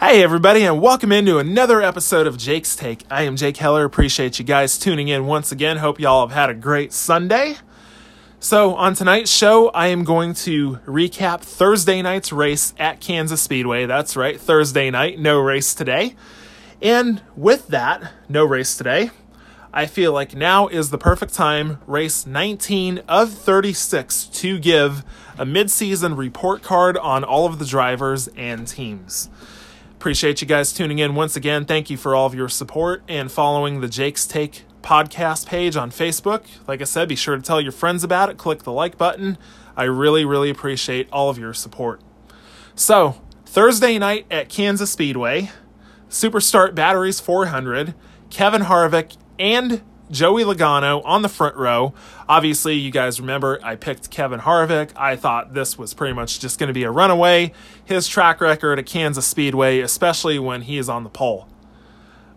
Hey, everybody, and welcome into another episode of Jake's Take. I am Jake Heller. Appreciate you guys tuning in once again. Hope y'all have had a great Sunday. So, on tonight's show, I am going to recap Thursday night's race at Kansas Speedway. That's right, Thursday night, no race today. And with that, no race today, I feel like now is the perfect time, race 19 of 36, to give a midseason report card on all of the drivers and teams. Appreciate you guys tuning in once again. Thank you for all of your support and following the Jake's Take podcast page on Facebook. Like I said, be sure to tell your friends about it. Click the like button. I really, really appreciate all of your support. So, Thursday night at Kansas Speedway, Superstart Batteries 400, Kevin Harvick and Joey Logano on the front row. Obviously, you guys remember I picked Kevin Harvick. I thought this was pretty much just going to be a runaway. His track record at Kansas Speedway, especially when he is on the pole.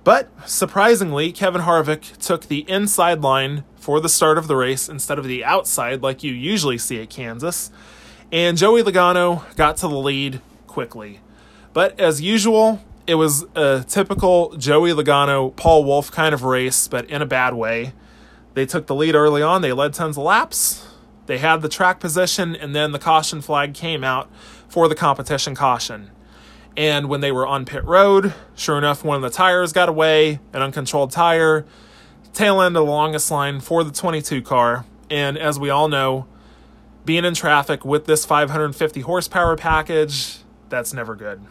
But surprisingly, Kevin Harvick took the inside line for the start of the race instead of the outside like you usually see at Kansas. And Joey Logano got to the lead quickly. But as usual, it was a typical Joey Logano, Paul Wolfe kind of race, but in a bad way. They took the lead early on, they led tons of laps, they had the track position, and then the caution flag came out for the competition caution. And when they were on pit road, sure enough, one of the tires got away, an uncontrolled tire, tail end of the longest line for the 22 car. And as we all know, being in traffic with this 550 horsepower package, that's never good.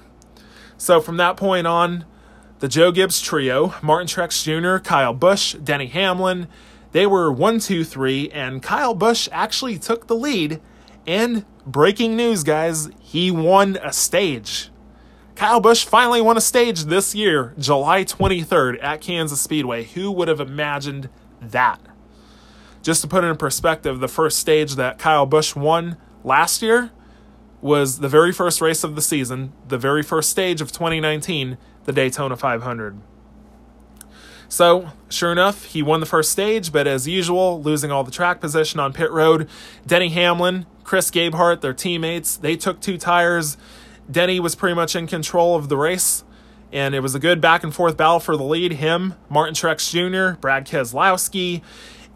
So from that point on, the Joe Gibbs trio, Martin Truex Jr., Kyle Busch, Denny Hamlin, they were one, two, three, and Kyle Busch actually took the lead. And breaking news, guys, he won a stage. Kyle Busch finally won a stage this year, July 23rd at Kansas Speedway. Who would have imagined that? Just to put it in perspective, the first stage that Kyle Busch won last year was the very first race of the season, the very first stage of 2019, the Daytona 500. So, sure enough, he won the first stage, but as usual, losing all the track position on pit road. Denny Hamlin, Chris Gabehart, their teammates, they took two tires. Denny was pretty much in control of the race, and it was a good back and forth battle for the lead. Him, Martin Truex Jr., Brad Keselowski,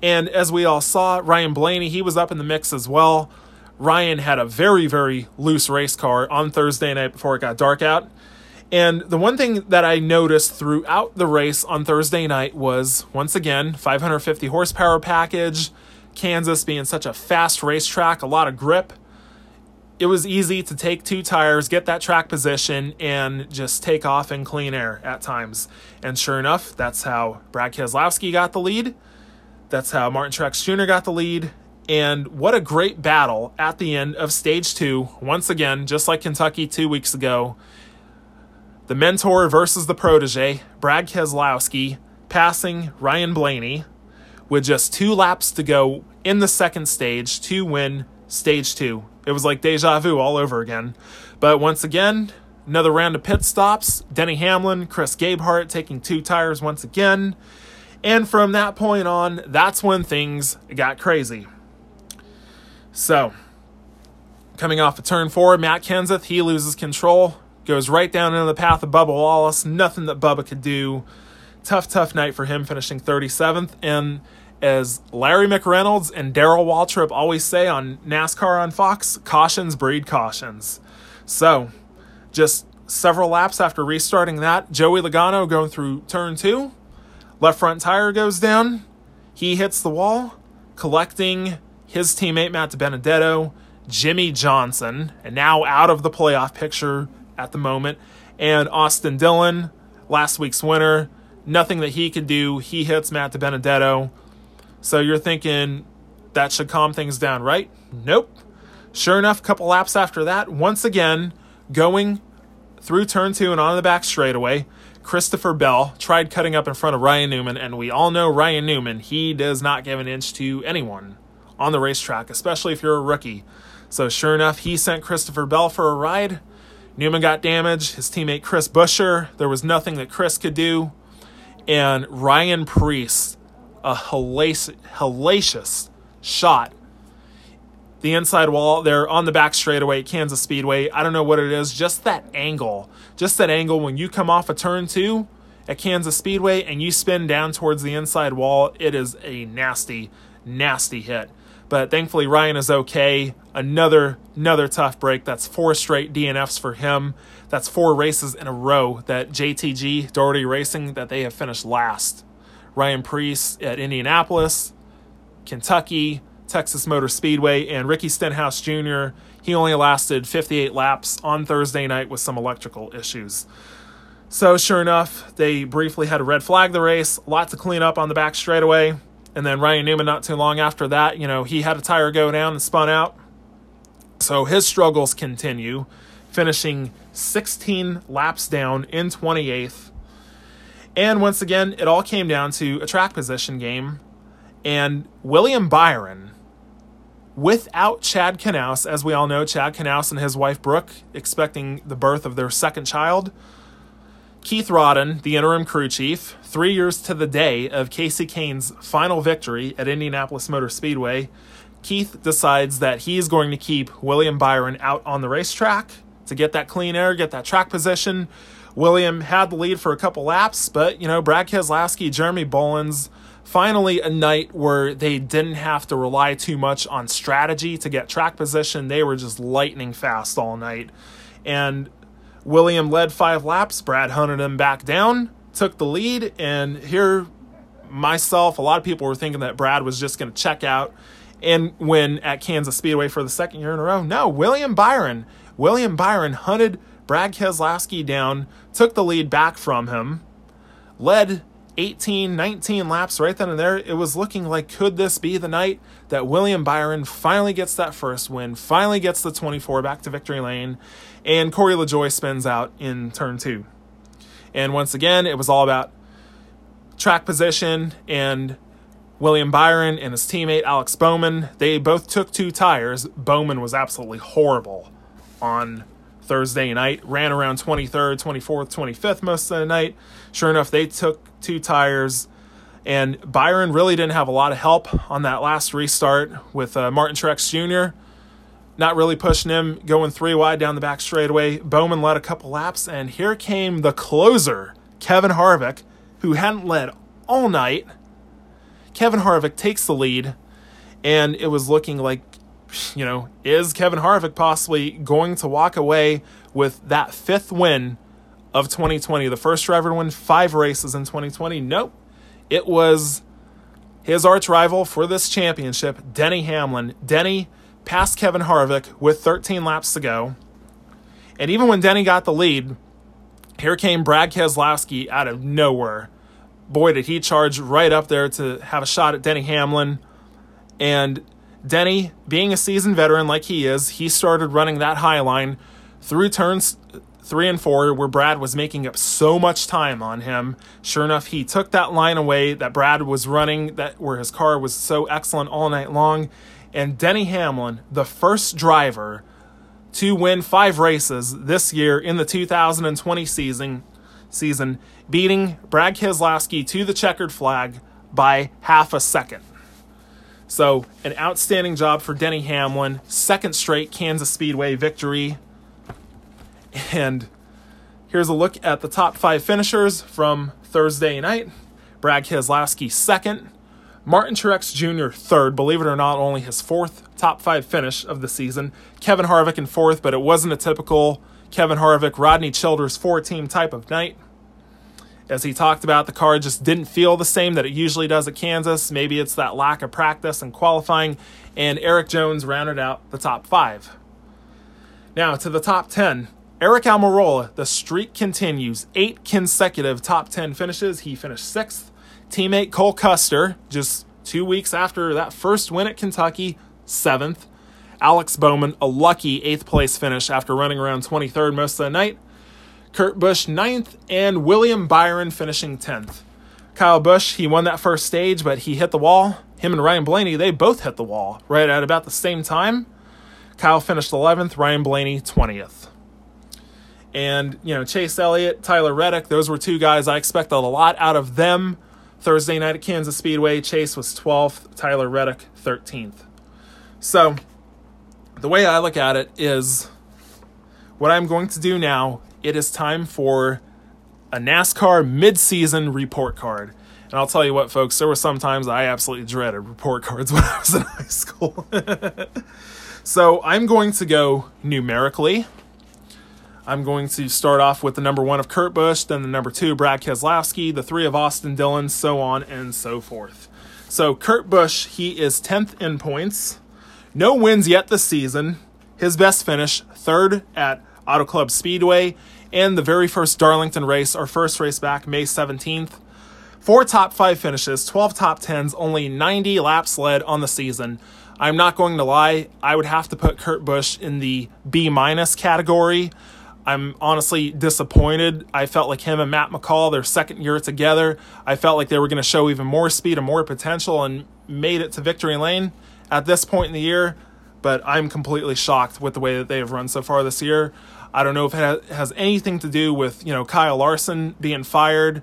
and as we all saw, Ryan Blaney, he was up in the mix as well. Ryan had a very, very loose race car on Thursday night before it got dark out. And the one thing that I noticed throughout the race on Thursday night was once again 550 horsepower package, Kansas being such a fast racetrack, a lot of grip. It was easy to take two tires, get that track position, and just take off in clean air at times. And sure enough, that's how Brad Keselowski got the lead. That's how Martin Truex Jr. got the lead. And what a great battle at the end of stage two. Once again, just like Kentucky two weeks ago, the mentor versus the protege, Brad Keselowski, passing Ryan Blaney with just two laps to go in the second stage to win stage two. It was like deja vu all over again. But once again, another round of pit stops. Denny Hamlin, Chris Gabehart taking two tires once again. And from that point on, that's when things got crazy. So, coming off a turn four, Matt Kenseth, he loses control, goes right down into the path of Bubba Wallace. Nothing that Bubba could do. Tough, tough night for him, finishing 37th. And as Larry McReynolds and Darrell Waltrip always say on NASCAR on Fox, cautions breed cautions. So, just several laps after restarting that, Joey Logano going through turn two, left front tire goes down. He hits the wall, collecting his teammate Matt DiBenedetto, Jimmie Johnson, and now out of the playoff picture at the moment, and Austin Dillon, last week's winner. Nothing that he could do. He hits Matt DiBenedetto. So you're thinking that should calm things down, right? Nope. Sure enough, a couple laps after that, once again, going through turn two and on the back straightaway, Christopher Bell tried cutting up in front of Ryan Newman, and we all know Ryan Newman, he does not give an inch to anyone on the racetrack, especially if you're a rookie. So, sure enough, he sent Christopher Bell for a ride. Newman got damaged. His teammate Chris Buescher, there was nothing that Chris could do. And Ryan Preece, a hellacious, hellacious shot. the inside wall there on the back straightaway Kansas Speedway. I don't know what it is, just that angle. Just that angle when you come off a turn two at Kansas Speedway and you spin down towards the inside wall, it is a nasty, nasty hit. But thankfully Ryan is okay. Another another tough break. That's four straight DNFs for him. That's four races in a row that JTG Doherty Racing that they have finished last. Ryan Preece at Indianapolis, Kentucky, Texas Motor Speedway, and Ricky Stenhouse Jr. He only lasted 58 laps on Thursday night with some electrical issues. So, sure enough, they briefly had a red flag the race, a lot to clean up on the back straightaway. And then Ryan Newman, not too long after that, you know, he had a tire go down and spun out. So his struggles continue, finishing 16 laps down in 28th. And once again, it all came down to a track position game. And William Byron, without Chad Knaus, as we all know, Chad Knaus and his wife Brooke expecting the birth of their second child, Keith Rodden, the interim crew chief, three years to the day of Casey Kahne's final victory at Indianapolis Motor Speedway, Keith decides that he's going to keep William Byron out on the racetrack to get that clean air, get that track position. William had the lead for a couple laps, but, you know, Brad Keselowski, Jeremy Bullins, finally a night where they didn't have to rely too much on strategy to get track position. They were just lightning fast all night. And William led five laps. Brad hunted him back down, took the lead, and here, myself, a lot of people were thinking that Brad was just going to check out and win at Kansas Speedway for the second year in a row. No, William Byron. William Byron hunted Brad Keselowski down, took the lead back from him, led 18, 19 laps right then and there. It was looking like could this be the night that William Byron finally gets that first win, finally gets the 24 back to victory lane, and Corey LaJoie spins out in turn two. And once again, it was all about track position and William Byron and his teammate Alex Bowman. They both took two tires. Bowman was absolutely horrible on Thursday night, ran around 23rd, 24th, 25th most of the night. Sure enough, they took two tires. And Byron really didn't have a lot of help on that last restart with uh, Martin Truex Jr not really pushing him, going three wide down the back straightaway. Bowman led a couple laps, and here came the closer, Kevin Harvick, who hadn't led all night. Kevin Harvick takes the lead, and it was looking like, you know, is Kevin Harvick possibly going to walk away with that fifth win of 2020? The first driver to win five races in 2020? Nope. It was his arch rival for this championship, Denny Hamlin. Denny passed Kevin Harvick with 13 laps to go. And even when Denny got the lead, here came Brad Keselowski out of nowhere. Boy, did he charge right up there to have a shot at Denny Hamlin. And Denny, being a seasoned veteran like he is, he started running that high line through turns three and four, where Brad was making up so much time on him. Sure enough, he took that line away that Brad was running, that where his car was so excellent all night long, and Denny Hamlin, the first driver to win five races this year in the 2020 season, season beating Brad Keselowski to the checkered flag by half a second. So, an outstanding job for Denny Hamlin, second straight Kansas Speedway victory. And here's a look at the top five finishers from Thursday night. Brad Keselowski second, Martin Truex Jr. third, believe it or not, only his fourth top five finish of the season. Kevin Harvick in fourth, but it wasn't a typical Kevin Harvick, Rodney Childers four team type of night. As he talked about, the car just didn't feel the same that it usually does at Kansas. Maybe it's that lack of practice and qualifying. And Erik Jones rounded out the top five. Now to the top 10. Aric Almirola, the streak continues. Eight consecutive top 10 finishes. He finished sixth. Teammate Cole Custer, just two weeks after that first win at Kentucky, seventh. Alex Bowman, a lucky eighth place finish after running around 23rd most of the night. Kurt Busch, ninth, and William Byron finishing 10th. Kyle Busch, he won that first stage, but he hit the wall. Him and Ryan Blaney, they both hit the wall right at about the same time. Kyle finished 11th, Ryan Blaney 20th. And, you know, Chase Elliott, Tyler Reddick, those were two guys I expected a lot out of them. Thursday night at Kansas Speedway, Chase was 12th, Tyler Reddick 13th. So, the way I look at it is what I'm going to do now, it is time for a NASCAR mid-season report card. And I'll tell you what, folks, there were some times I absolutely dreaded report cards when I was in high school. so I'm going to go numerically. I'm going to start off with the number one of Kurt Busch, then the number two, Brad Keselowski, the three of Austin Dillon, so on and so forth. So Kurt Busch, he is 10th in points. No wins yet this season. His best finish, third at Auto Club Speedway, and the very first Darlington race, our first race back, May 17th. Four top five finishes, 12 top 10s, only 90 laps led on the season. I'm not going to lie, I would have to put Kurt Busch in the B minus category. I'm honestly disappointed. I felt like him and Matt McCall, their second year together, I felt like they were going to show even more speed and more potential and made it to victory lane at this point in the year. But I'm completely shocked with the way that they have run so far this year. I don't know if it has anything to do with you know Kyle Larson being fired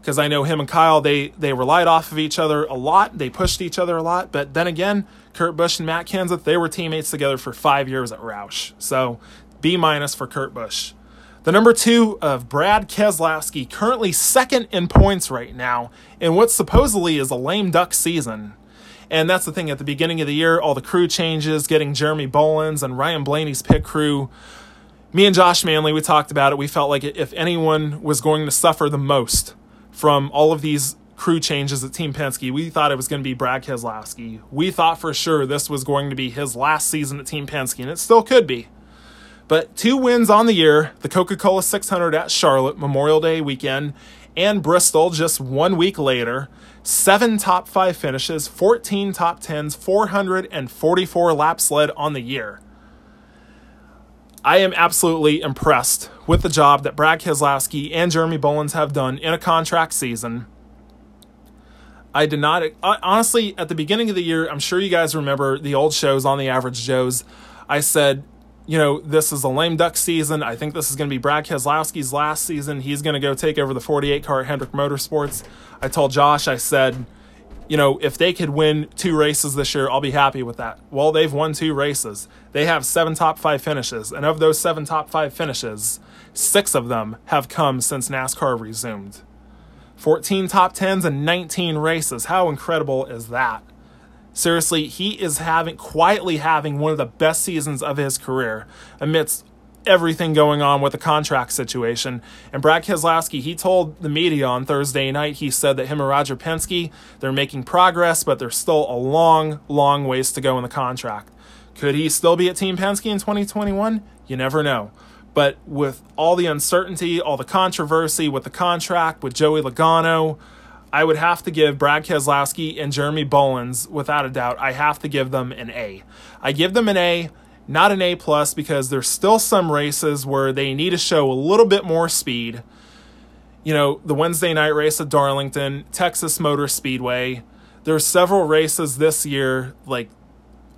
because I know him and Kyle they they relied off of each other a lot. They pushed each other a lot. But then again, Kurt Busch and Matt Kenseth they were teammates together for five years at Roush. So B minus for Kurt Busch. The number two of Brad Keselowski, currently second in points right now in what supposedly is a lame duck season. And that's the thing, at the beginning of the year, all the crew changes, getting Jeremy Bullins and Ryan Blaney's pit crew. Me and Josh Manley, we talked about it. We felt like if anyone was going to suffer the most from all of these crew changes at Team Penske, we thought it was going to be Brad Keselowski. We thought for sure this was going to be his last season at Team Penske, and it still could be. But two wins on the year the Coca Cola 600 at Charlotte Memorial Day weekend and Bristol just one week later. Seven top five finishes, 14 top tens, 444 laps led on the year. I am absolutely impressed with the job that Brad Keselowski and Jeremy Bullins have done in a contract season. I did not, honestly, at the beginning of the year, I'm sure you guys remember the old shows on the Average Joes. I said, you know, this is a lame duck season. I think this is going to be Brad Keselowski's last season. He's going to go take over the 48 car Hendrick Motorsports. I told Josh, I said, you know, if they could win two races this year, I'll be happy with that. Well, they've won two races. They have seven top five finishes. And of those seven top five finishes, six of them have come since NASCAR resumed. 14 top 10s and 19 races. How incredible is that? Seriously, he is having quietly having one of the best seasons of his career amidst everything going on with the contract situation. And Brad Keselowski, he told the media on Thursday night, he said that him and Roger Penske, they're making progress, but there's still a long, long ways to go in the contract. Could he still be at Team Penske in 2021? You never know. But with all the uncertainty, all the controversy with the contract, with Joey Logano, I would have to give Brad Keselowski and Jeremy Bullins, without a doubt, I have to give them an A. I give them an A, not an A plus, because there's still some races where they need to show a little bit more speed. You know, the Wednesday night race at Darlington, Texas Motor Speedway. There's several races this year, like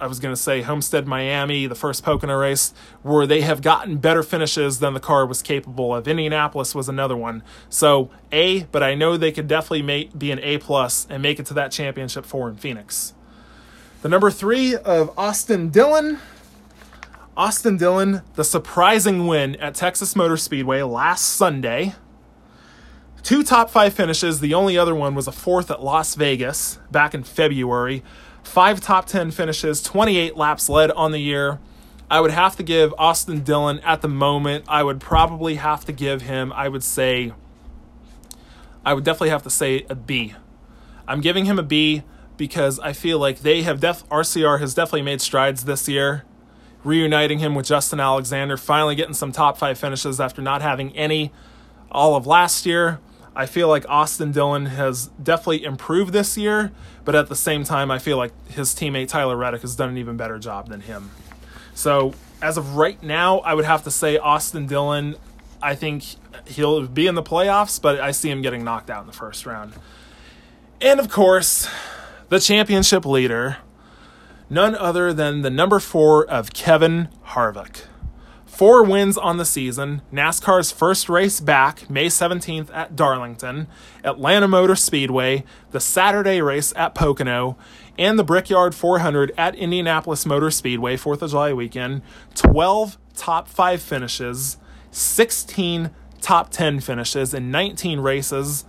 I was going to say Homestead Miami, the first Pocono race, where they have gotten better finishes than the car was capable of. Indianapolis was another one. So A, but I know they could definitely make, be an A plus and make it to that championship four in Phoenix. The number three of Austin Dillon. Austin Dillon, the surprising win at Texas Motor Speedway last Sunday. Two top five finishes. The only other one was a fourth at Las Vegas back in February five top 10 finishes, 28 laps led on the year. I would have to give Austin Dillon at the moment, I would probably have to give him, I would say, I would definitely have to say a B. I'm giving him a B because I feel like they have def RCR has definitely made strides this year, reuniting him with Justin Alexander, finally getting some top five finishes after not having any all of last year. I feel like Austin Dillon has definitely improved this year, but at the same time, I feel like his teammate Tyler Reddick has done an even better job than him. So, as of right now, I would have to say Austin Dillon. I think he'll be in the playoffs, but I see him getting knocked out in the first round. And of course, the championship leader, none other than the number four of Kevin Harvick. Four wins on the season, NASCAR's first race back, May 17th at Darlington, Atlanta Motor Speedway, the Saturday race at Pocono, and the Brickyard 400 at Indianapolis Motor Speedway, 4th of July weekend. 12 top five finishes, 16 top 10 finishes, in 19 races.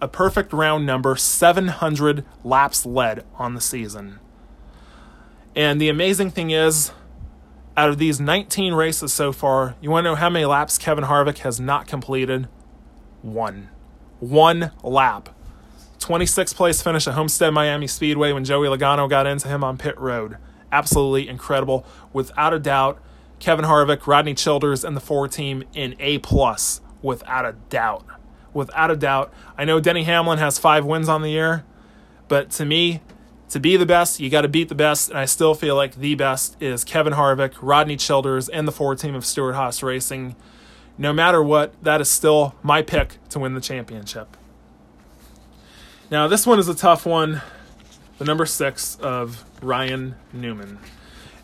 A perfect round number, 700 laps led on the season. And the amazing thing is, out of these 19 races so far, you want to know how many laps Kevin Harvick has not completed? One. One lap. 26th place finish at Homestead Miami Speedway when Joey Logano got into him on pit road. Absolutely incredible. Without a doubt, Kevin Harvick, Rodney Childers, and the four team in A plus. Without a doubt. Without a doubt. I know Denny Hamlin has five wins on the year, but to me, to be the best, you got to beat the best, and I still feel like the best is Kevin Harvick, Rodney Childers, and the four team of Stewart Haas Racing. No matter what, that is still my pick to win the championship. Now, this one is a tough one. The number six of Ryan Newman.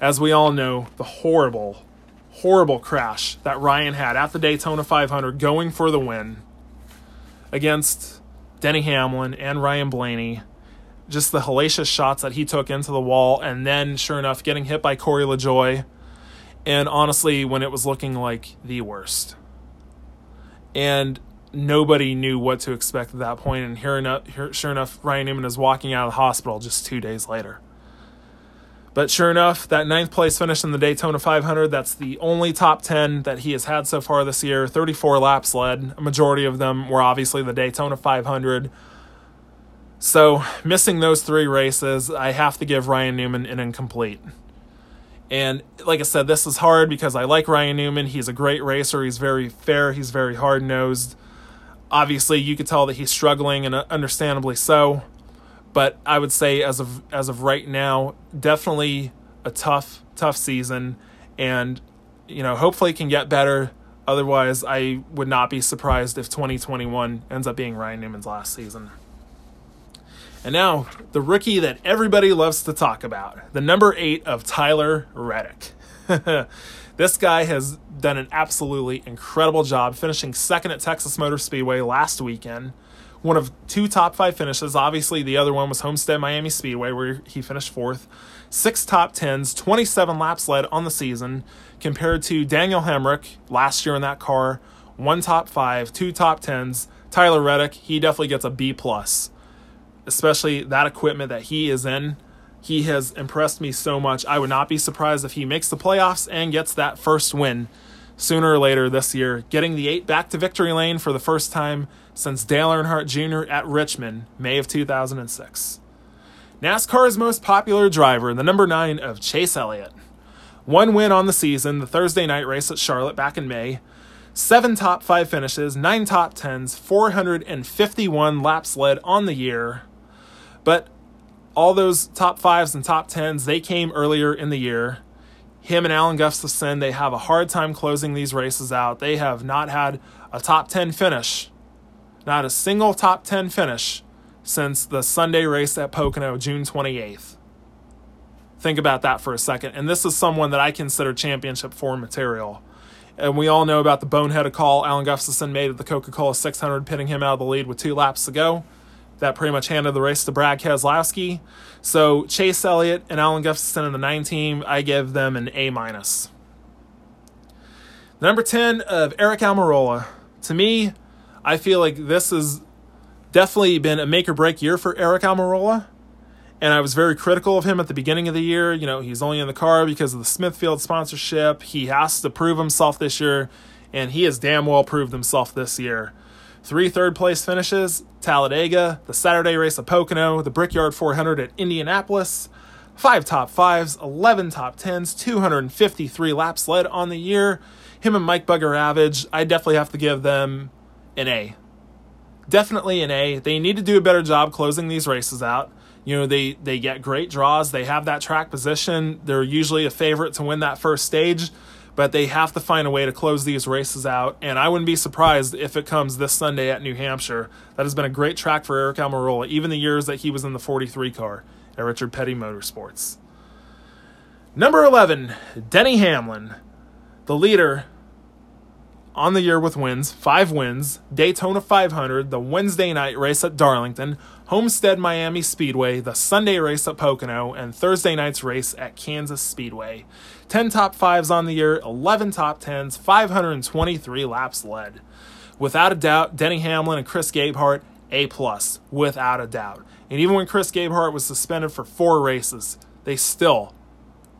As we all know, the horrible, horrible crash that Ryan had at the Daytona 500 going for the win against Denny Hamlin and Ryan Blaney just the hellacious shots that he took into the wall, and then, sure enough, getting hit by Corey LaJoie. And honestly, when it was looking like the worst. And nobody knew what to expect at that. And here enough, here, sure enough, Ryan Newman is walking out of the hospital just two days later. But sure enough, that ninth place finish in the Daytona 500, that's the only top 10 that he has had so far this year. 34 laps led. A majority of them were obviously the Daytona 500. So, missing those three races, I have to give Ryan Newman an incomplete. And like I said, this is hard because I like Ryan Newman. He's a great racer. He's very fair. He's very hard nosed. Obviously, you could tell that he's struggling, and uh, understandably so. But I would say, as of as of right now, definitely a tough, tough season, and you know, hopefully, can get better. Otherwise, I would not be surprised if 2021 ends up being Ryan Newman's last season. And now, the rookie that everybody loves to talk about, the number eight of Tyler Reddick. this guy has done an absolutely incredible job finishing second at Texas Motor Speedway last weekend. One of two top five finishes. Obviously, the other one was Homestead Miami Speedway, where he finished fourth. Six top tens, 27 laps led on the season, compared to Daniel Hemric last year in that car. One top five, two top tens. Tyler Reddick, he definitely gets a B plus especially that equipment that he is in. He has impressed me so much. I would not be surprised if he makes the playoffs and gets that first win sooner or later this year, getting the eight back to victory lane for the first time since Dale Earnhardt Jr. at Richmond, May of 2006. NASCAR's most popular driver, the number nine of Chase Elliott. One win on the season, the Thursday night race at Charlotte back in May. Seven top five finishes, nine top tens, 451 laps led on the year. But all those top fives and top tens, they came earlier in the year. Him and Alan Gustafson, they have a hard time closing these races out. They have not had a top 10 finish, not a single top 10 finish since the Sunday race at Pocono, June 28th. Think about that for a second. And this is someone that I consider championship form material. And we all know about the boneheaded call Alan Gustafson made at the Coca Cola 600, pitting him out of the lead with two laps to go that pretty much handed the race to Brad Keselowski. So Chase Elliott and Alan Gustafson in the nine team, I give them an A minus. Number 10 of Aric Almirola. To me, I feel like this has definitely been a make or break year for Aric Almirola. And I was very critical of him at the beginning of the year. You know, he's only in the car because of the Smithfield sponsorship. He has to prove himself this year, and he has damn well proved himself this year. Three third place finishes Talladega, the Saturday race at Pocono, the Brickyard 400 at Indianapolis, five top fives, 11 top tens, 253 laps led on the year. Him and Mike Bugarewicz, I definitely have to give them an A. Definitely an A. They need to do a better job closing these races out. You know, they, they get great draws, they have that track position, they're usually a favorite to win that first stage but they have to find a way to close these races out. And I wouldn't be surprised if it comes this Sunday at New Hampshire. That has been a great track for Aric Almirola, even the years that he was in the 43 car at Richard Petty Motorsports. Number 11, Denny Hamlin. The leader on the year with wins, five wins, Daytona 500, the Wednesday night race at Darlington, Homestead Miami Speedway, the Sunday race at Pocono, and Thursday night's race at Kansas Speedway. 10 top fives on the year, 11 top tens, 523 laps led. Without a doubt, Denny Hamlin and Chris Gabehart, A plus, without a doubt. And even when Chris Gabehart was suspended for four races, they still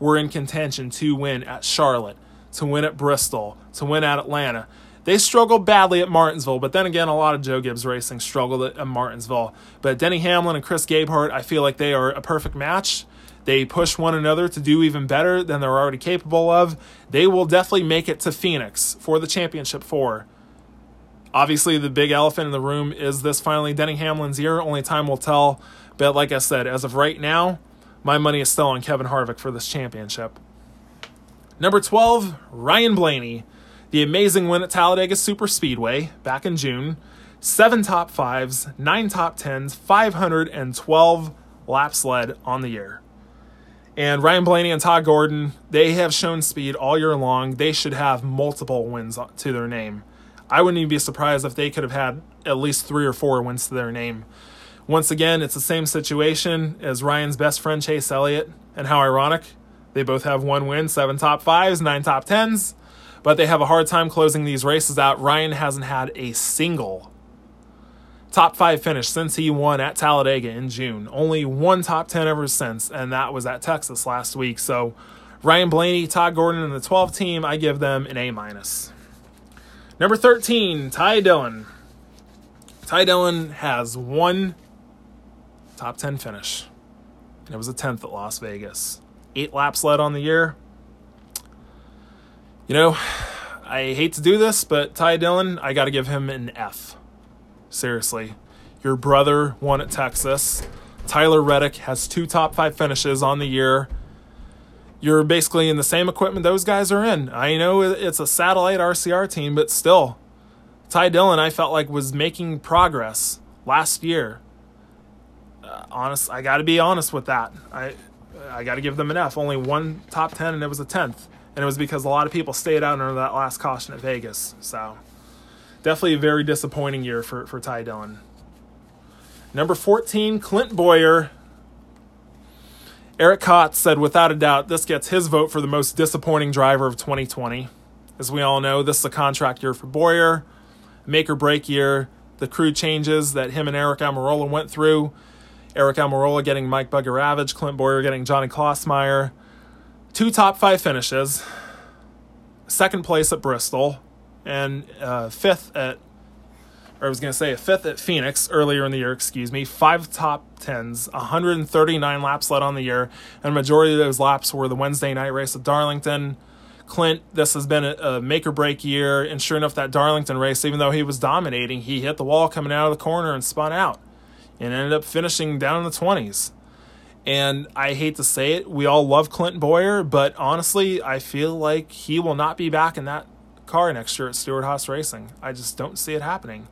were in contention to win at Charlotte, to win at Bristol, to win at Atlanta. They struggled badly at Martinsville, but then again, a lot of Joe Gibbs Racing struggled at, Martinsville. But Denny Hamlin and Chris Gabehart, I feel like they are a perfect match. They push one another to do even better than they're already capable of. They will definitely make it to Phoenix for the championship four. Obviously, the big elephant in the room is this finally Denny Hamlin's year. Only time will tell. But like I said, as of right now, my money is still on Kevin Harvick for this championship. Number 12, Ryan Blaney. The amazing win at Talladega Super Speedway back in June. Seven top fives, nine top tens, 512 laps led on the year. And Ryan Blaney and Todd Gordon, they have shown speed all year long. They should have multiple wins to their name. I wouldn't even be surprised if they could have had at least three or four wins to their name. Once again, it's the same situation as Ryan's best friend Chase Elliott, and how ironic. They both have one win, seven top fives, nine top tens, but they have a hard time closing these races out. Ryan hasn't had a single top five finish since he won at Talladega in June. Only one top 10 ever since, and that was at Texas last week. So Ryan Blaney, Todd Gordon, and the 12 team, I give them an A minus. Number 13, Ty Dillon. Ty Dillon has one top 10 finish, and it was a 10th at Las Vegas. Eight laps led on the year. You know, I hate to do this, but Ty Dillon, I got to give him an F. Seriously. Your brother won at Texas. Tyler Reddick has two top five finishes on the year. You're basically in the same equipment those guys are in. I know it's a satellite RCR team, but still, Ty Dillon, I felt like was making progress last year. Uh, honest, I got to be honest with that. I I got to give them an F. Only one top ten, and it was a tenth, and it was because a lot of people stayed out under that last caution at Vegas. So definitely a very disappointing year for, for Ty Dillon. Number 14, Clint Bowyer. Eric Kotz said, without a doubt, this gets his vote for the most disappointing driver of 2020. As we all know, this is a contract year for Bowyer, make or break year. The crew changes that him and Aric Almirola went through. Aric Almirola getting Mike Bugarewicz, Clint Bowyer getting Johnny Klausmeier. Two top five finishes. Second place at Bristol, and uh, fifth at, or I was going to say a fifth at Phoenix earlier in the year, excuse me. Five top tens, 139 laps led on the year, and majority of those laps were the Wednesday night race at Darlington. Clint, this has been a, a make or break year, and sure enough, that Darlington race, even though he was dominating, he hit the wall coming out of the corner and spun out, and ended up finishing down in the 20s. And I hate to say it, we all love Clint Bowyer, but honestly, I feel like he will not be back in that car next year at Stewart Haas Racing. I just don't see it happening.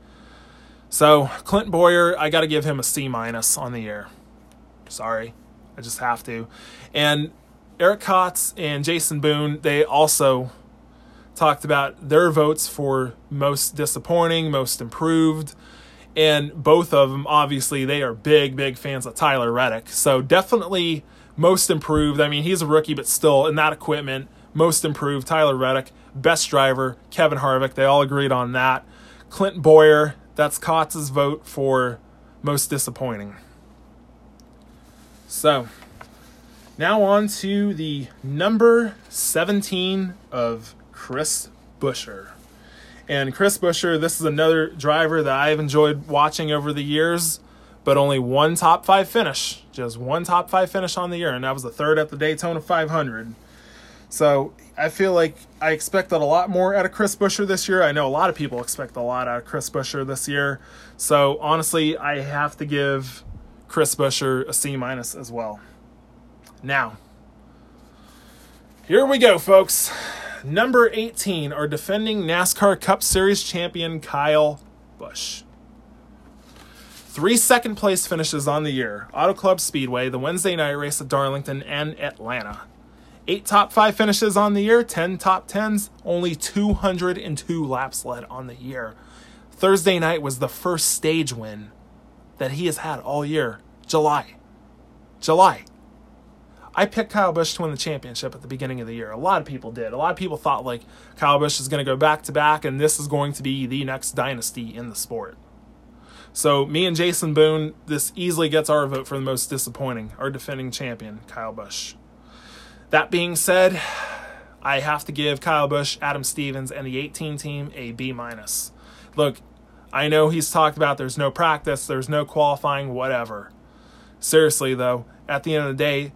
So Clint Bowyer, I got to give him a C minus on the year. Sorry, I just have to. And Eric Kotz and Jason Boone, they also talked about their votes for most disappointing, most improved. And both of them, obviously, they are big, big fans of Tyler Reddick. So definitely most improved. I mean, he's a rookie, but still in that equipment, most improved. Tyler Reddick best driver, Kevin Harvick. They all agreed on that. Clint Bowyer, that's Kotz's vote for most disappointing. So, now on to the number 17 of Chris Buescher. And Chris Buescher, this is another driver that I've enjoyed watching over the years, but only one top five finish. Just one top five finish on the year, and that was the third at the Daytona 500. So I feel like I expected a lot more out of Chris Buescher this year. I know a lot of people expect a lot out of Chris Buescher this year. So honestly, I have to give Chris Buescher a C minus as well. Now, here we go, folks. Number 18, our defending NASCAR Cup Series champion Kyle Busch. Three second place finishes on the year Auto Club Speedway, the Wednesday night race at Darlington, and Atlanta Eight top five finishes on the year, 10 top tens, only 202 laps led on the year. Thursday night was the first stage win that he has had all year. July. July. I picked Kyle Busch to win the championship at the beginning of the year. A lot of people did. A lot of people thought like Kyle Busch is going to go back to back and this is going to be the next dynasty in the sport. So me and Jason Boone, this easily gets our vote for the most disappointing, our defending champion, Kyle Busch. That being said, I have to give Kyle Busch, Adam Stevens, and the 18 team a B minus. Look, I know he's talked about there's no practice, there's no qualifying, whatever. Seriously though, at the end of the day,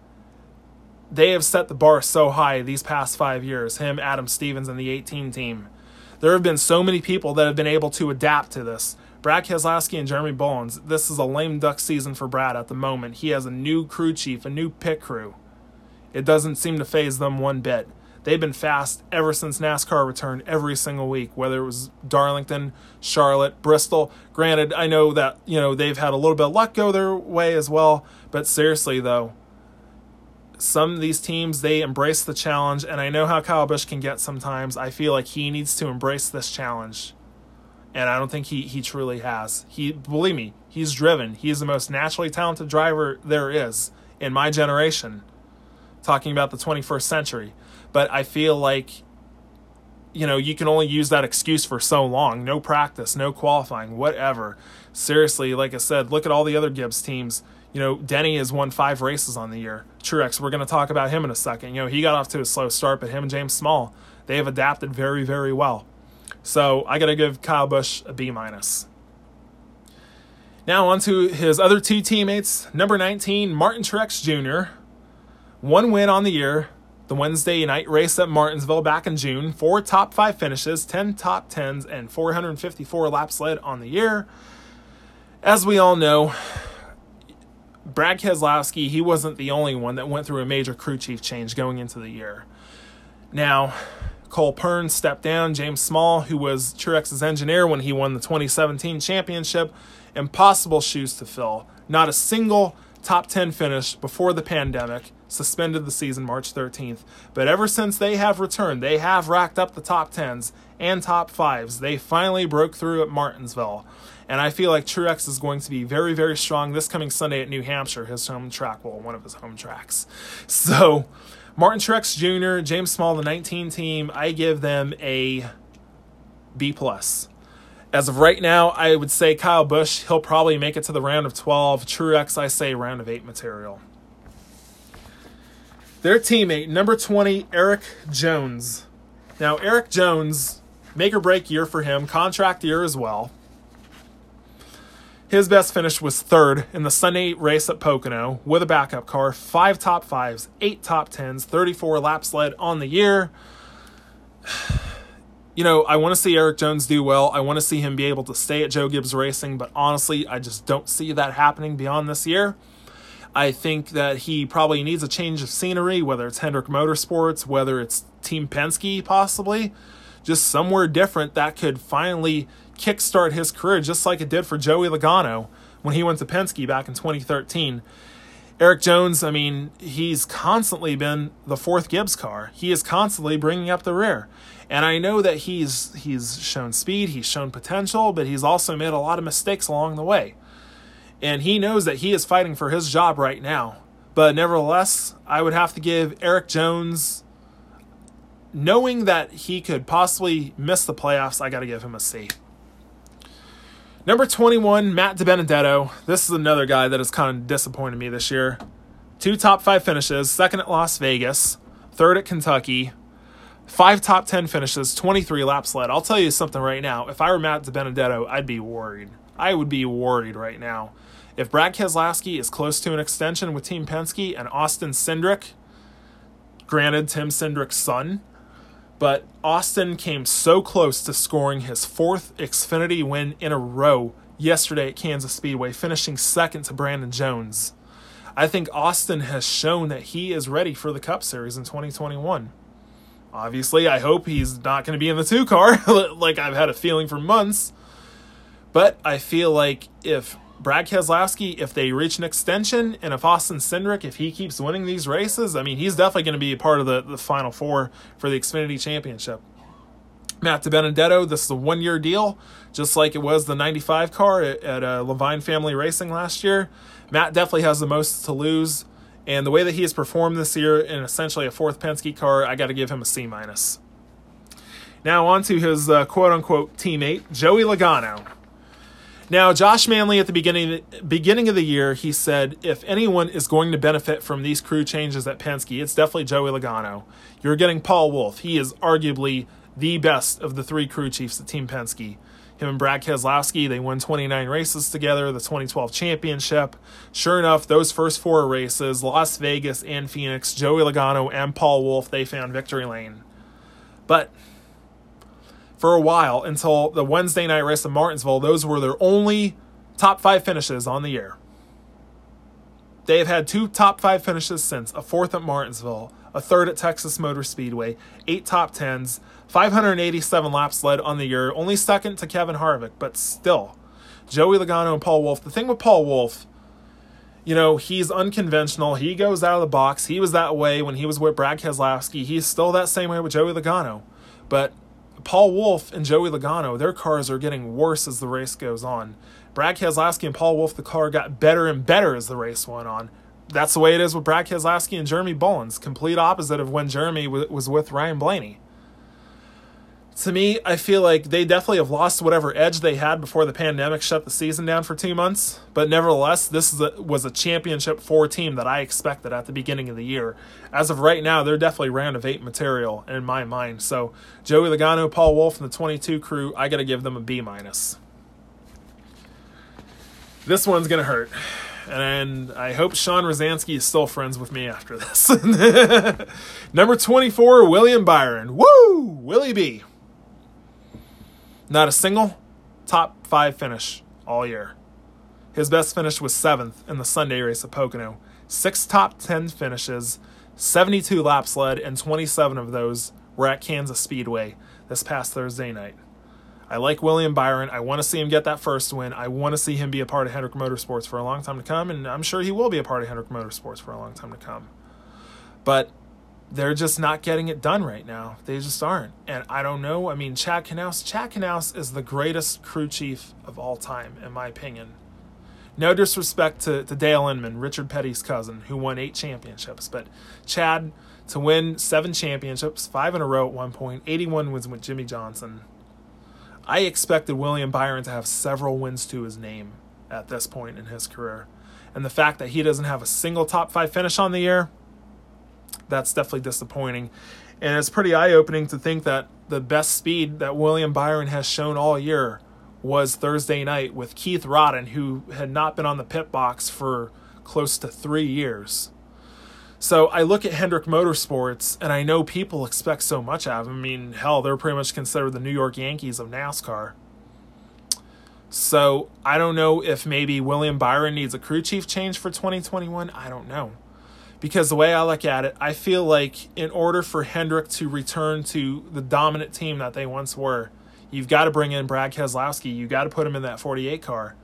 they have set the bar so high these past five years. Him, Adam Stevens, and the 18 team. There have been so many people that have been able to adapt to this. Brad Keselowski and Jeremy Bullins. This is a lame duck season for Brad at the moment. He has a new crew chief, a new pit crew. It doesn't seem to faze them one bit. They've been fast ever since NASCAR returned every single week, whether it was Darlington, Charlotte, Bristol. Granted, I know that, you know, they've had a little bit of luck go their way as well, but seriously though, some of these teams they embrace the challenge and I know how Kyle Busch can get sometimes. I feel like he needs to embrace this challenge and I don't think he he truly has. He believe me, he's driven. He is the most naturally talented driver there is in my generation. Talking about the 21st century, but I feel like you know, you can only use that excuse for so long. No practice, no qualifying, whatever. Seriously, like I said, look at all the other Gibbs teams. You know, Denny has won five races on the year. Truex, we're going to talk about him in a second. You know, he got off to a slow start, but him and James Small, they have adapted very, very well. So I got to give Kyle Busch a B minus. Now on to his other two teammates. Number 19, Martin Truex Jr. One win on the year, the Wednesday night race at Martinsville back in June. Four top five finishes, 10 top 10s, and 454 laps led on the year. As we all know, Brad Keselowski, he wasn't the only one that went through a major crew chief change going into the year. Now, Cole Pearn stepped down. James Small, who was Truex's engineer when he won the 2017 championship, impossible shoes to fill. Not a single top 10 finish before the pandemic, suspended the season March 13th. But ever since they have returned, they have racked up the top 10s and top 5s. They finally broke through at Martinsville. And I feel like Truex is going to be very, very strong this coming Sunday at New Hampshire, his home track, well, one of his home tracks. So, Martin Truex Jr., James Small, the 19 team, I give them a B plus. As of right now, I would say Kyle Busch, he'll probably make it to the round of 12. Truex, I say round of 8 material. Their teammate, number 20, Erik Jones. Now, Erik Jones, make or break year for him, contract year as well. His best finish was third in the Sunday race at Pocono with a backup car, five top fives, eight top tens, 34 laps led on the year. You know, I want to see Erik Jones do well. I want to see him be able to stay at Joe Gibbs Racing, but honestly, I just don't see that happening beyond this year. I think that he probably needs a change of scenery, whether it's Hendrick Motorsports, whether it's Team Penske, possibly. Just somewhere different that could finally kickstart his career just like it did for Joey Logano when he went to Penske back in 2013. Erik Jones, I mean, he's constantly been the fourth Gibbs car. He is constantly bringing up the rear. And I know that he's he's shown speed, he's shown potential, but he's also made a lot of mistakes along the way. And he knows that he is fighting for his job right now. But nevertheless, I would have to give Erik Jones knowing that he could possibly miss the playoffs, I got to give him a C. Number 21, Matt DiBenedetto. This is another guy that has kind of disappointed me this year. Two top five finishes, second at Las Vegas, third at Kentucky, five top 10 finishes, 23 laps led. I'll tell you something right now. If I were Matt DiBenedetto, I'd be worried. I would be worried right now. If Brad Keselowski is close to an extension with Team Penske and Austin Cindric, granted Tim Cindric's son, but Austin came so close to scoring his fourth Xfinity win in a row yesterday at Kansas Speedway, finishing second to Brandon Jones. I think Austin has shown that he is ready for the Cup Series in 2021. Obviously, I hope he's not going to be in the two car, like I've had a feeling for months. But I feel like if Brad Keselowski, if they reach an extension, and if Austin Cindric, if he keeps winning these races, I mean, he's definitely going to be a part of the, the final four for the Xfinity Championship. Matt DiBenedetto, this is a one year deal, just like it was the 95 car at, at uh, Leavine Family Racing last year. Matt definitely has the most to lose. And the way that he has performed this year in essentially a fourth Penske car, I got to give him a C minus. Now on to his uh, quote unquote teammate, Joey Logano. Now, Josh Manley at the beginning beginning of the year, he said if anyone is going to benefit from these crew changes at Penske, it's definitely Joey Logano. You're getting Paul Wolfe. He is arguably the best of the three crew chiefs at Team Penske. Him and Brad Keselowski, they won 29 races together, the 2012 championship. Sure enough, those first four races, Las Vegas and Phoenix, Joey Logano and Paul Wolfe, they found victory lane. But for a while, until the Wednesday night race in Martinsville, those were their only top five finishes on the year. They have had two top five finishes since a fourth at Martinsville, a third at Texas Motor Speedway, eight top tens, 587 laps led on the year, only second to Kevin Harvick, but still, Joey Logano and Paul Wolfe. The thing with Paul Wolfe, you know, he's unconventional. He goes out of the box. He was that way when he was with Brad Keselowski. He's still that same way with Joey Logano. But Paul Wolfe and Joey Logano, their cars are getting worse as the race goes on. Brad Keselowski and Paul Wolfe, the car got better and better as the race went on. That's the way it is with Brad Keselowski and Jeremy Bullins. Complete opposite of when Jeremy was with Ryan Blaney to me, I feel like they definitely have lost whatever edge they had before the pandemic shut the season down for two months. But nevertheless, this a, was a championship four team that I expected at the beginning of the year. As of right now, they're definitely round of eight material in my mind. So Joey Logano, Paul Wolfe, and the 22 crew, I got to give them a B minus. This one's gonna hurt, and I hope Sean Rosansky is still friends with me after this. Number 24, William Byron. Woo, Willie B. Not a single top five finish all year. His best finish was seventh in the Sunday race at Pocono. Six top 10 finishes, 72 laps led, and 27 of those were at Kansas Speedway this past Thursday night. I like William Byron. I want to see him get that first win. I want to see him be a part of Hendrick Motorsports for a long time to come, and I'm sure he will be a part of Hendrick Motorsports for a long time to come. But they're just not getting it done right now. They just aren't. And I don't know. I mean, Chad Knaus, Chad Knaus is the greatest crew chief of all time, in my opinion. No disrespect to, to Dale Inman, Richard Petty's cousin, who won eight championships, but Chad to win seven championships, five in a row at one point, 81 wins with Jimmie Johnson. I expected William Byron to have several wins to his name at this point in his career. And the fact that he doesn't have a single top five finish on the year, that's definitely disappointing. And it's pretty eye opening to think that the best speed that William Byron has shown all year was Thursday night with Keith Rodden, who had not been on the pit box for close to three years. So I look at Hendrick Motorsports, and I know people expect so much out of them. I mean, hell, they're pretty much considered the New York Yankees of NASCAR. So I don't know if maybe William Byron needs a crew chief change for 2021. I don't know because the way I look at it, I feel like in order for Hendrick to return to the dominant team that they once were, you've got to bring in Brad Keselowski. You got to put him in that 48 car,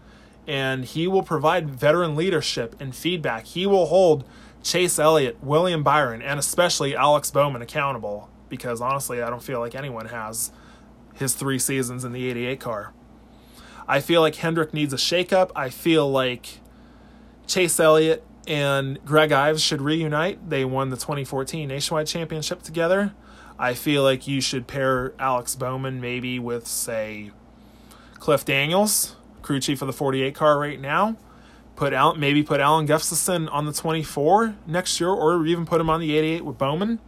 and he will provide veteran leadership and feedback. He will hold Chase Elliott, William Byron, and especially Alex Bowman accountable because honestly, I don't feel like anyone has his three seasons in the 88 car. I feel like Hendrick needs a shakeup. I feel like Chase Elliott and Greg Ives should reunite. They won the 2014 Nationwide Championship together. I feel like you should pair Alex Bowman maybe with, say, Cliff Daniels, crew chief of the 48 car right now. Put out maybe put Alan Gustafson on the 24 next year, or even put him on the 88 with Bowman,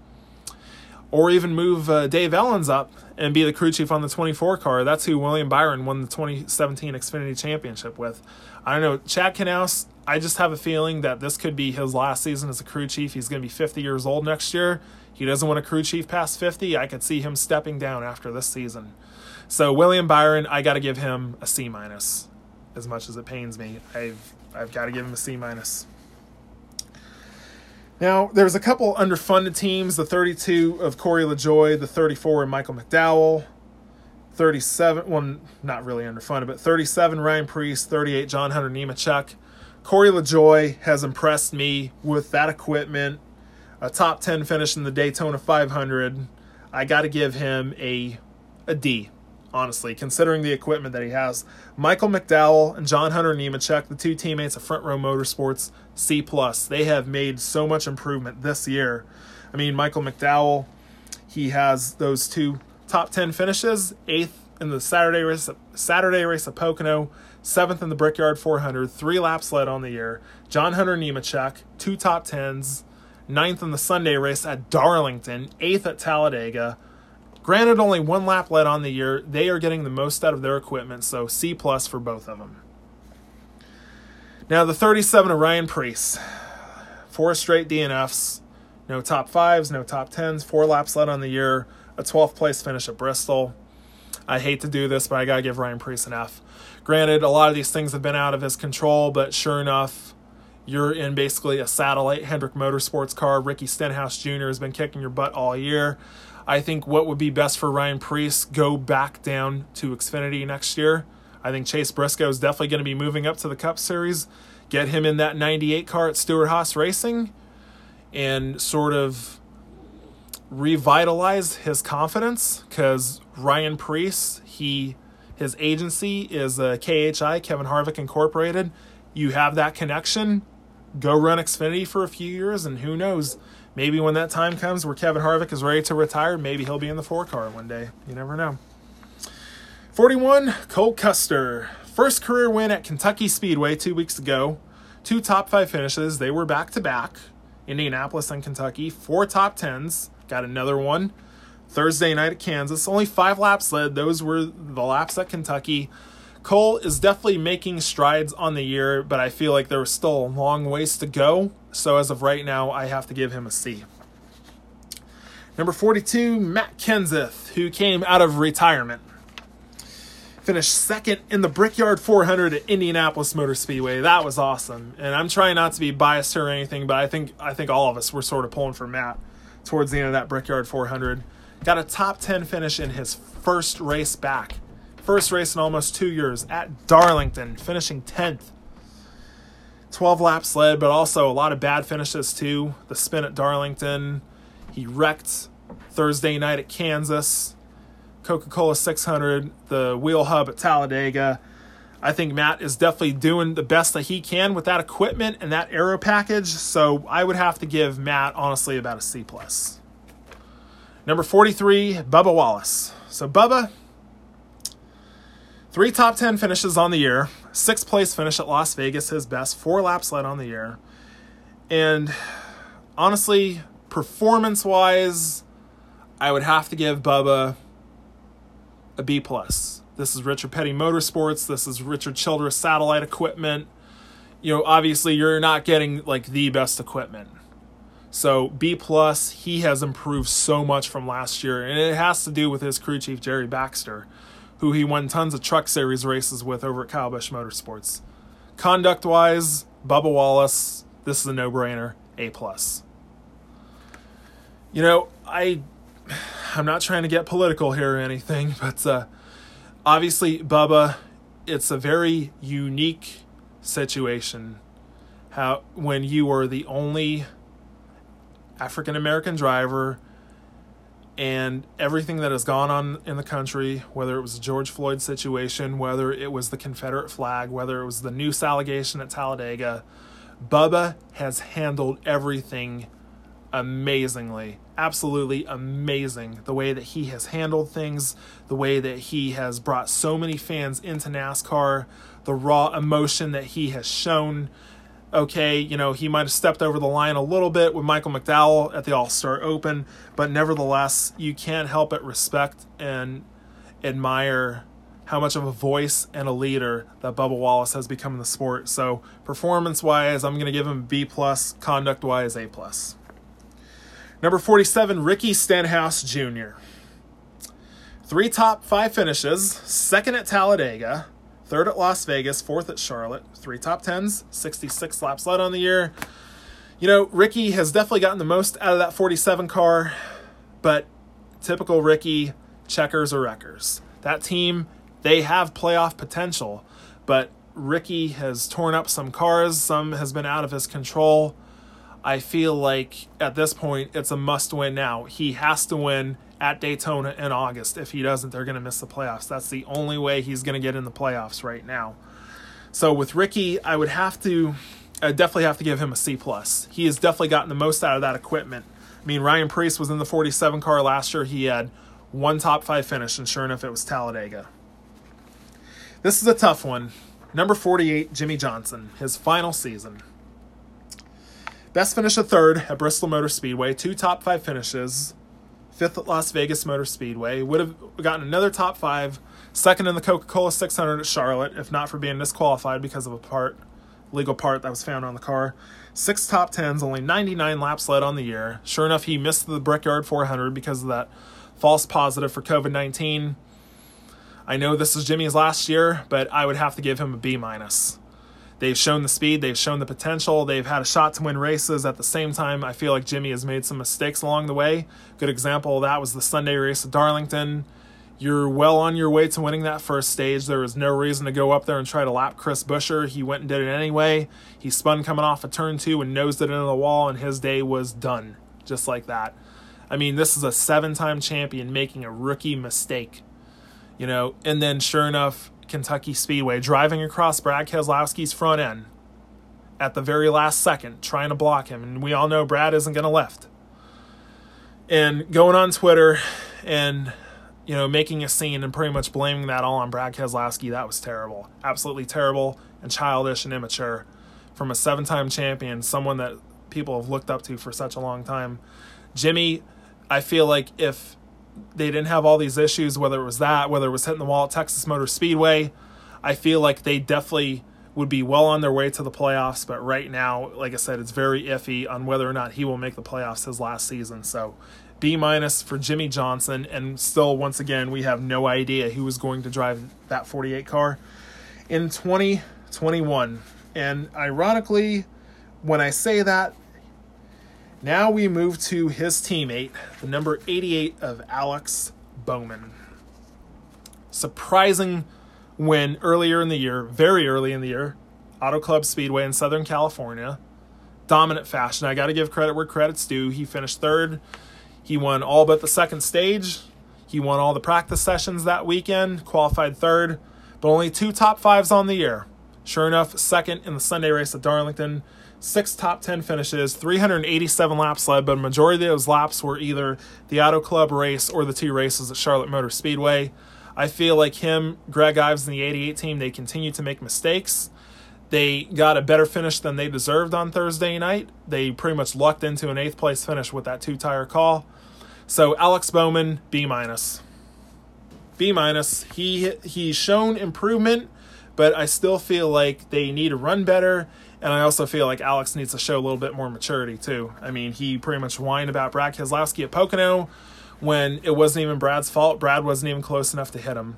or even move uh, Dave Elenz up and be the crew chief on the 24 car. That's who William Byron won the 2017 Xfinity Championship with. I don't know. Chad Knaus, I just have a feeling that this could be his last season as a crew chief. He's going to be 50 years old next year. He doesn't want a crew chief past 50. I could see him stepping down after this season. So William Byron, I got to give him a C minus. As much as it pains me, I've I've got to give him a C minus. Now, there's a couple underfunded teams, the 32 of Corey LaJoie, the 34 of Michael McDowell. 37, well, not really underfunded, but 37 Ryan Preece, 38 John Hunter Nemechek. Corey LaJoie has impressed me with that equipment. A top 10 finish in the Daytona 500. I got to give him a, a D, honestly, considering the equipment that he has. Michael McDowell and John Hunter Nemechek, the two teammates of Front Row Motorsports, C+. They have made so much improvement this year. I mean, Michael McDowell, he has those two top 10 finishes, eighth in the Saturday race, Saturday race at Pocono, seventh in the Brickyard 400, three laps led on the year. John Hunter Nemechek, two top tens, ninth in the Sunday race at Darlington, eighth at Talladega. Granted, only one lap led on the year. They are getting the most out of their equipment, so C plus for both of them. Now the 37 of Ryan Preece, four straight DNFs, no top fives, no top tens, four laps led on the year, a 12th place finish at Bristol. I hate to do this, but I gotta give Ryan Preece an F. Granted, a lot of these things have been out of his control, but sure enough, you're in basically a satellite Hendrick Motorsports car. Ricky Stenhouse Jr. has been kicking your butt all year. I think what would be best for Ryan Preece, go back down to Xfinity next year. I think Chase Briscoe is definitely going to be moving up to the Cup Series. Get him in that 98 car at Stewart Haas Racing and sort of revitalize his confidence because Ryan Preece, he his agency is uh, a KHI, Kevin Harvick Incorporated. You have that connection. Go run Xfinity for a few years, and who knows? Maybe when that time comes where Kevin Harvick is ready to retire, maybe he'll be in the four car one day. You never know. 41, Cole Custer. First career win at Kentucky Speedway two weeks ago. Two top five finishes. They were back to back. Indianapolis and Kentucky. Four top tens. Got another one Thursday night at Kansas. Only five laps led. Those were the laps at Kentucky. Cole is definitely making strides on the year, but I feel like there was still a long ways to go. So as of right now, I have to give him a C. Number 42, Matt Kenseth, who came out of retirement. Finished second in the Brickyard 400 at Indianapolis Motor Speedway. That was awesome. And I'm trying not to be biased or anything, but I think I think all of us were sort of pulling for Matt towards the end of that Brickyard 400. Got a top 10 finish in his first race back. First race in almost two years at Darlington, finishing 10th. 12 laps led, but also a lot of bad finishes too. The spin at Darlington. He wrecked Thursday night at Kansas. Coca Cola 600, the wheel hub at Talladega. I think Matt is definitely doing the best that he can with that equipment and that aero package. So I would have to give Matt honestly about a C plus. Number 43, Bubba Wallace. So Bubba, three top 10 finishes on the year, sixth place finish at Las Vegas, his best, four laps led on the year. And honestly, performance wise, I would have to give Bubba a B plus. This is Richard Petty Motorsports. This is Richard Childress Satellite Equipment. You know, obviously, you're not getting like the best equipment. So B plus, he has improved so much from last year, and it has to do with his crew chief Jerry Baxter, who he won tons of Truck Series races with over at Busch Motorsports. Conduct wise, Bubba Wallace, this is a no brainer. A plus. You know, I I'm not trying to get political here or anything, but uh, obviously, Bubba, it's a very unique situation. How when you are the only African American driver and everything that has gone on in the country, whether it was the George Floyd situation, whether it was the Confederate flag, whether it was the noose allegation at Talladega, Bubba has handled everything amazingly. Absolutely amazing. The way that he has handled things, the way that he has brought so many fans into NASCAR, the raw emotion that he has shown. Okay, you know, he might have stepped over the line a little bit with Michael McDowell at the All Star Open, but nevertheless, you can't help but respect and admire how much of a voice and a leader that Bubba Wallace has become in the sport. So, performance wise, I'm going to give him B plus. Conduct wise, A plus. Number 47, Ricky Stenhouse Jr. Three top five finishes, second at Talladega, third at Las Vegas, fourth at Charlotte, three top tens, 66 laps led on the year. You know, Ricky has definitely gotten the most out of that 47 car, but typical Ricky, checkers or wreckers. That team, they have playoff potential, but Ricky has torn up some cars, some has been out of his control. I feel like at this point it's a must win now. He has to win at Daytona in August. If he doesn't, they're going to miss the playoffs. That's the only way he's going to get in the playoffs right now. So with Ricky, I would have to I definitely have to give him a C plus. He has definitely gotten the most out of that equipment. I mean, Ryan Preece was in the 47 car last year. He had one top five finish, and sure enough, it was Talladega. This is a tough one. Number 48, Jimmie Johnson, his final season. Best finish a third at Bristol Motor Speedway, two top five finishes. Fifth at Las Vegas Motor Speedway. Would have gotten another top five. Second in the Coca Cola 600 at Charlotte, if not for being disqualified because of a part, legal part that was found on the car. Six top tens, only 99 laps led on the year. Sure enough, he missed the Brickyard 400 because of that false positive for COVID 19. I know this is Jimmie's last year, but I would have to give him a B minus. They've shown the speed, they've shown the potential, they've had a shot to win races. At the same time, I feel like Jimmie has made some mistakes along the way. Good example of that was the Sunday race at Darlington. You're well on your way to winning that first stage. There was no reason to go up there and try to lap Chris Buescher. He went and did it anyway. He spun coming off a of turn two and nosed it into the wall, and his day was done. Just like that. I mean, this is a seven time champion making a rookie mistake. You know, and then sure enough, Kentucky Speedway driving across Brad Keselowski's front end at the very last second, trying to block him. And we all know Brad isn't going to lift. And going on Twitter and you know, making a scene and pretty much blaming that all on Brad Keselowski, that was terrible. Absolutely terrible and childish and immature from a seven time champion, someone that people have looked up to for such a long time. Jimmie, I feel like if they didn't have all these issues, whether it was that, whether it was hitting the wall at Texas Motor Speedway, I feel like they definitely would be well on their way to the playoffs. But right now, like I said, it's very iffy on whether or not he will make the playoffs his last season. So B minus for Jimmie Johnson, and still, once again, we have no idea who is going to drive that 48 car in 2021. And ironically, when I say that, now we move to his teammate, the number 88 of Alex Bowman. Surprising win earlier in the year, very early in the year, Auto Club Speedway in Southern California. Dominant fashion. I got to give credit where credit's due. He finished third he won all but the second stage. He won all the practice sessions that weekend, qualified third, but only two top fives on the year. Sure enough, second in the Sunday race at Darlington. Six top 10 finishes, 387 laps led, but a majority of those laps were either the Auto Club race or the two races at Charlotte Motor Speedway. I feel like him, Greg Ives, and the 88 team, they continue to make mistakes. They got a better finish than they deserved on Thursday night. They pretty much lucked into an eighth place finish with that two tire call. So Alex Bowman, B minus. B minus. He he's shown improvement, but I still feel like they need to run better. And I also feel like Alex needs to show a little bit more maturity too. I mean, he pretty much whined about Brad Keselowski at Pocono when it wasn't even Brad's fault. Brad wasn't even close enough to hit him.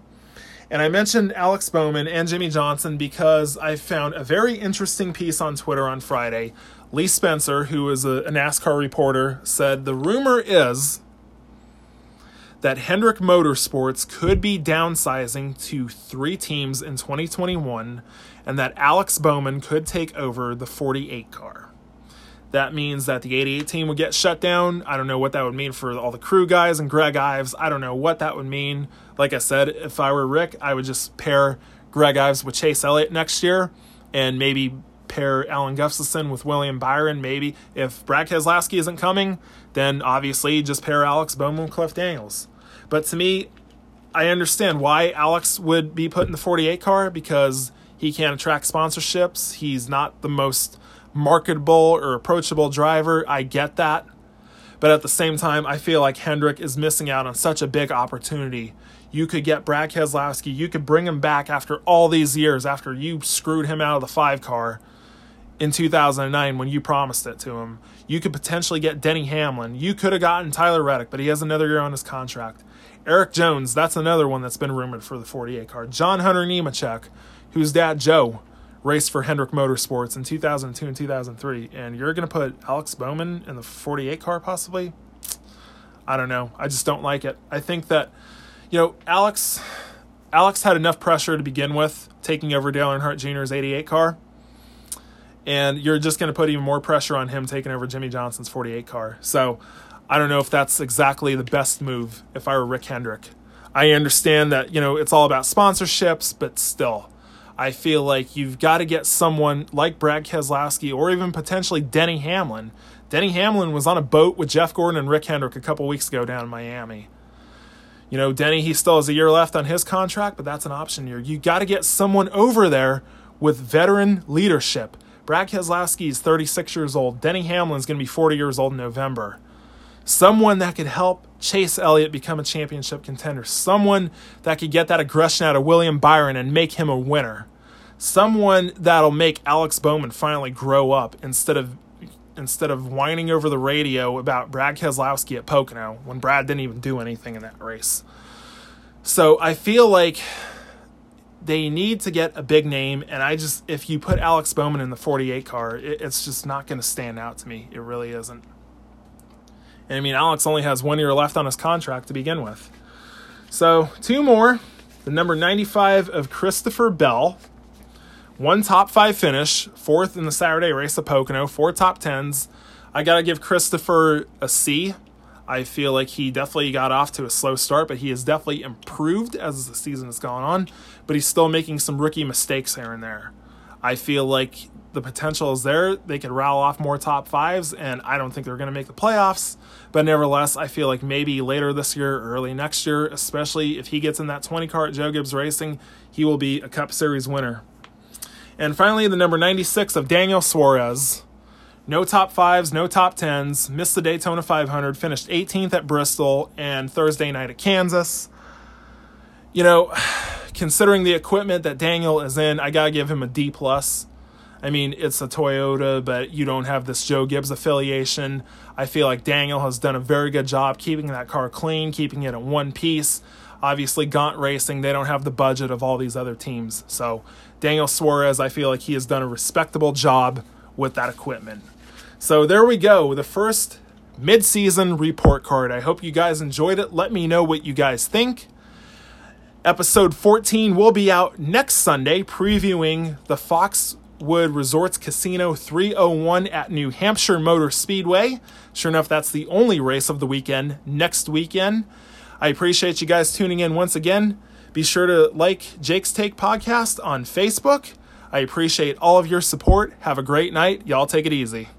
And I mentioned Alex Bowman and Jimmie Johnson because I found a very interesting piece on Twitter on Friday. Lee Spencer, who is a, NASCAR reporter, said the rumor is that Hendrick Motorsports could be downsizing to three teams in 2021 and that Alex Bowman could take over the 48 car. That means that the 88 team would get shut down. I don't know what that would mean for all the crew guys and Greg Ives. I don't know what that would mean. Like I said, if I were Rick, I would just pair Greg Ives with Chase Elliott next year and maybe pair Alan Gustafson with William Byron. Maybe if Brad Keselowski isn't coming, then obviously just pair Alex Bowman with Cliff Daniels. But to me, I understand why Alex would be put in the 48 car because he can't attract sponsorships. He's not the most marketable or approachable driver. I get that. But at the same time, I feel like Hendrick is missing out on such a big opportunity. You could get Brad Keselowski, you could bring him back after all these years, after you screwed him out of the five car in 2009 when you promised it to him. You could potentially get Denny Hamlin. You could have gotten Tyler Reddick, but he has another year on his contract. Erik Jones, that's another one that's been rumored for the 48 car. John Hunter Nemechek, whose dad Joe raced for Hendrick Motorsports in 2002 and 2003, and you're going to put Alex Bowman in the 48 car possibly? I don't know. I just don't like it. I think that, you know, Alex, Alex had enough pressure to begin with, taking over Dale Earnhardt Jr.'s 88 car. And you're just going to put even more pressure on him taking over Jimmie Johnson's 48 car. So I don't know if that's exactly the best move if I were Rick Hendrick. I understand that, you know, it's all about sponsorships, but still, I feel like you've got to get someone like Brad Keselowski or even potentially Denny Hamlin. Denny Hamlin was on a boat with Jeff Gordon and Rick Hendrick a couple weeks ago down in Miami. You know, Denny, he still has a year left on his contract, but that's an option year. You got to get someone over there with veteran leadership. Brad Keselowski is 36 years old. Denny Hamlin's going to be 40 years old in November someone that could help Chase Elliott become a championship contender, someone that could get that aggression out of William Byron and make him a winner, someone that'll make Alex Bowman finally grow up instead of instead of whining over the radio about Brad Keselowski at Pocono when Brad didn't even do anything in that race. So I feel like they need to get a big name, and I just if you put Alex Bowman in the 48 car, it, it's just not going to stand out to me. It really isn't. And I mean, Alex only has one year left on his contract to begin with. So, two more. The number 95 of Christopher Bell. One top five finish, fourth in the Saturday race of Pocono, four top tens. I got to give Christopher a C. I feel like he definitely got off to a slow start, but he has definitely improved as the season has gone on. But he's still making some rookie mistakes here and there. I feel like the potential is there. They could rattle off more top fives, and I don't think they're going to make the playoffs. But nevertheless, I feel like maybe later this year, early next year, especially if he gets in that 20 car at Joe Gibbs Racing, he will be a Cup Series winner. And finally, the number 96 of Daniel Suarez. No top fives, no top tens, missed the Daytona 500, finished 18th at Bristol and Thursday night at Kansas. You know, considering the equipment that Daniel is in, I gotta give him a D plus. I mean, it's a Toyota, but you don't have this Joe Gibbs affiliation. I feel like Daniel has done a very good job keeping that car clean, keeping it in one piece. Obviously, Gaunt Racing, they don't have the budget of all these other teams. So, Daniel Suarez, I feel like he has done a respectable job with that equipment. So, there we go. The first mid-season report card. I hope you guys enjoyed it. Let me know what you guys think. Episode 14 will be out next Sunday, previewing the Fox Wood Resorts Casino 301 at New Hampshire Motor Speedway. Sure enough, that's the only race of the weekend next weekend. I appreciate you guys tuning in once again. Be sure to like Jake's Take Podcast on Facebook. I appreciate all of your support. Have a great night. Y'all take it easy.